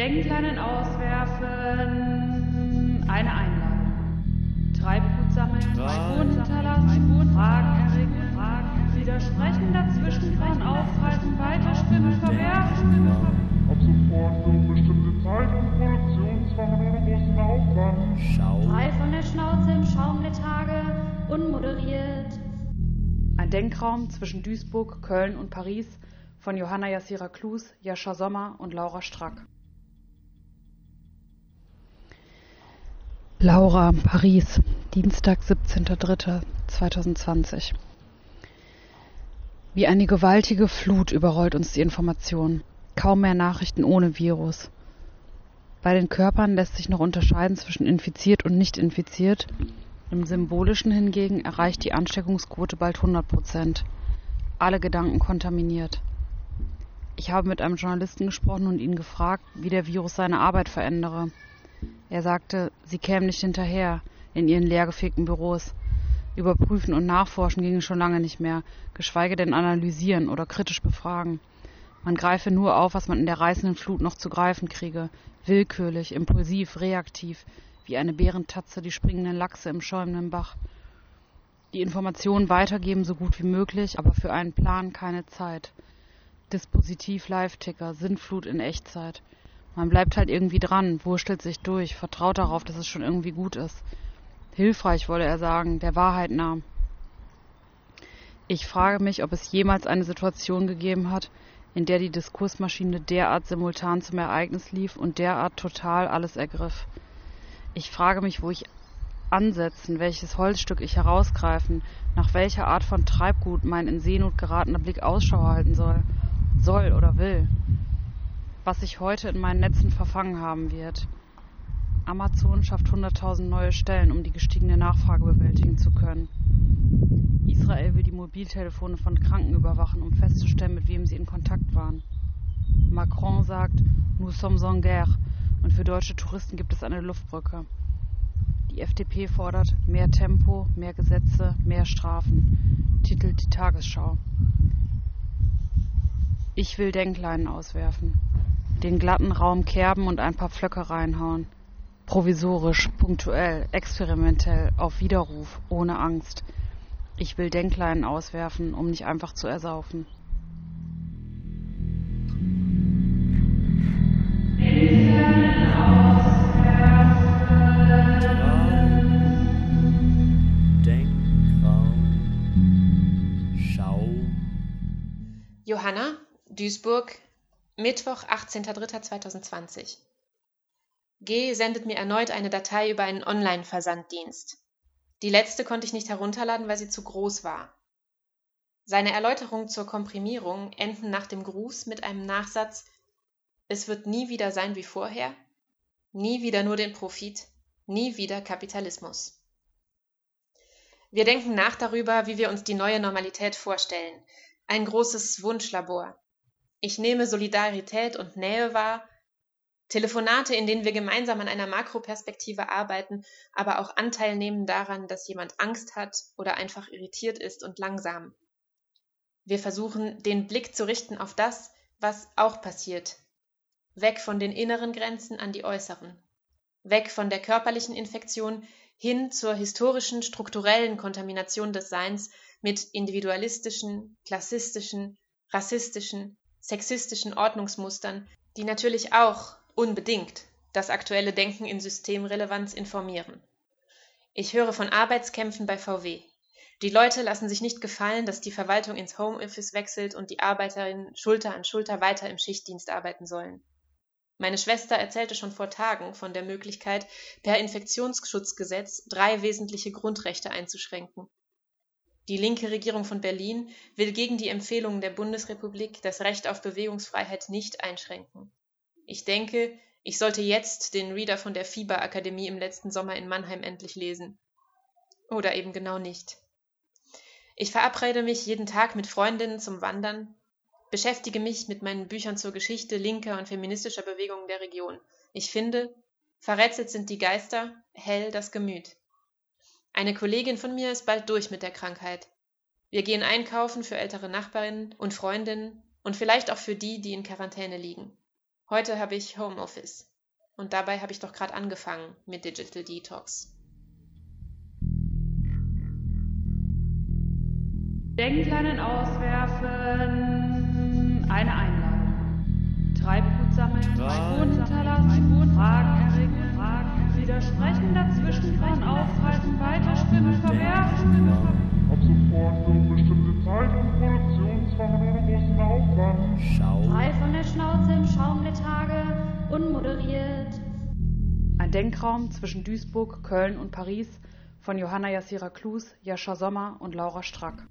Denkleinen auswerfen. Eine Einladung. Treibgut sammeln, Spuren hinterlassen, Fragen erregen, Fragen widersprechen, dazwischen fahren, aufhalten, weiterspinnen, verwerfen. Ab sofort für unbestimmte Zeit und Produktionsfach ohne großen Aufwand. Schau. Frei von der Schnauze im Schaum der Tage, unmoderiert. Ein Denkraum zwischen Duisburg, Köln und Paris von Johanna Jassira Klus, Jascha Sommer und Laura Strack. Laura, Paris, Dienstag, 17.03.2020. Wie eine gewaltige Flut überrollt uns die Information. Kaum mehr Nachrichten ohne Virus. Bei den Körpern lässt sich noch unterscheiden zwischen infiziert und nicht infiziert. Im Symbolischen hingegen erreicht die Ansteckungsquote bald 100 Prozent. Alle Gedanken kontaminiert. Ich habe mit einem Journalisten gesprochen und ihn gefragt, wie der Virus seine Arbeit verändere. Er sagte, sie kämen nicht hinterher in ihren leergefegten Büros. Überprüfen und nachforschen ginge schon lange nicht mehr, geschweige denn analysieren oder kritisch befragen. Man greife nur auf, was man in der reißenden Flut noch zu greifen kriege, willkürlich, impulsiv, reaktiv, wie eine Bärentatze die springenden Lachse im schäumenden Bach. Die Informationen weitergeben so gut wie möglich, aber für einen Plan keine Zeit. Dispositiv Live-Ticker, Sintflut in Echtzeit. Man bleibt halt irgendwie dran, wurstelt sich durch, vertraut darauf, dass es schon irgendwie gut ist. Hilfreich, wolle er sagen, der Wahrheit nah. Ich frage mich, ob es jemals eine Situation gegeben hat, in der die Diskursmaschine derart simultan zum Ereignis lief und derart total alles ergriff. Ich frage mich, wo ich ansetzen, welches Holzstück ich herausgreifen, nach welcher Art von Treibgut mein in Seenot geratener Blick Ausschau halten soll, soll oder will was sich heute in meinen Netzen verfangen haben wird. Amazon schafft 100.000 neue Stellen, um die gestiegene Nachfrage bewältigen zu können. Israel will die Mobiltelefone von Kranken überwachen, um festzustellen, mit wem sie in Kontakt waren. Macron sagt, nous sommes en guerre und für deutsche Touristen gibt es eine Luftbrücke. Die FDP fordert mehr Tempo, mehr Gesetze, mehr Strafen, titelt die Tagesschau. Ich will Denkleinen auswerfen den glatten Raum kerben und ein paar Pflöcke reinhauen. Provisorisch, punktuell, experimentell, auf Widerruf, ohne Angst. Ich will Denkleinen auswerfen, um nicht einfach zu ersaufen. Denkraum. Schau. Johanna, Duisburg, Mittwoch, 18.03.2020. G sendet mir erneut eine Datei über einen Online-Versanddienst. Die letzte konnte ich nicht herunterladen, weil sie zu groß war. Seine Erläuterungen zur Komprimierung enden nach dem Gruß mit einem Nachsatz Es wird nie wieder sein wie vorher, nie wieder nur den Profit, nie wieder Kapitalismus. Wir denken nach darüber, wie wir uns die neue Normalität vorstellen. Ein großes Wunschlabor. Ich nehme Solidarität und Nähe wahr, Telefonate, in denen wir gemeinsam an einer Makroperspektive arbeiten, aber auch Anteil nehmen daran, dass jemand Angst hat oder einfach irritiert ist und langsam. Wir versuchen, den Blick zu richten auf das, was auch passiert. Weg von den inneren Grenzen an die äußeren. Weg von der körperlichen Infektion hin zur historischen, strukturellen Kontamination des Seins mit individualistischen, klassistischen, rassistischen, sexistischen Ordnungsmustern, die natürlich auch unbedingt das aktuelle Denken in Systemrelevanz informieren. Ich höre von Arbeitskämpfen bei VW. Die Leute lassen sich nicht gefallen, dass die Verwaltung ins Homeoffice wechselt und die Arbeiterinnen Schulter an Schulter weiter im Schichtdienst arbeiten sollen. Meine Schwester erzählte schon vor Tagen von der Möglichkeit, per Infektionsschutzgesetz drei wesentliche Grundrechte einzuschränken. Die linke Regierung von Berlin will gegen die Empfehlungen der Bundesrepublik das Recht auf Bewegungsfreiheit nicht einschränken. Ich denke, ich sollte jetzt den Reader von der Fieberakademie im letzten Sommer in Mannheim endlich lesen. Oder eben genau nicht. Ich verabrede mich jeden Tag mit Freundinnen zum Wandern, beschäftige mich mit meinen Büchern zur Geschichte linker und feministischer Bewegungen der Region. Ich finde, verrätselt sind die Geister, hell das Gemüt. Eine Kollegin von mir ist bald durch mit der Krankheit. Wir gehen einkaufen für ältere Nachbarinnen und Freundinnen und vielleicht auch für die, die in Quarantäne liegen. Heute habe ich Homeoffice. Und dabei habe ich doch gerade angefangen mit Digital Detox. Denkleinen auswerfen. Ab sofort für bestimmte Zeit und Produktionszwang ohne großen Aufwand. Schau. Frei von der Schnauze im Schaum der Tage, unmoderiert. Ein Denkraum zwischen Duisburg, Köln und Paris von Johanna Jassira Klus, Jascha Sommer und Laura Strack.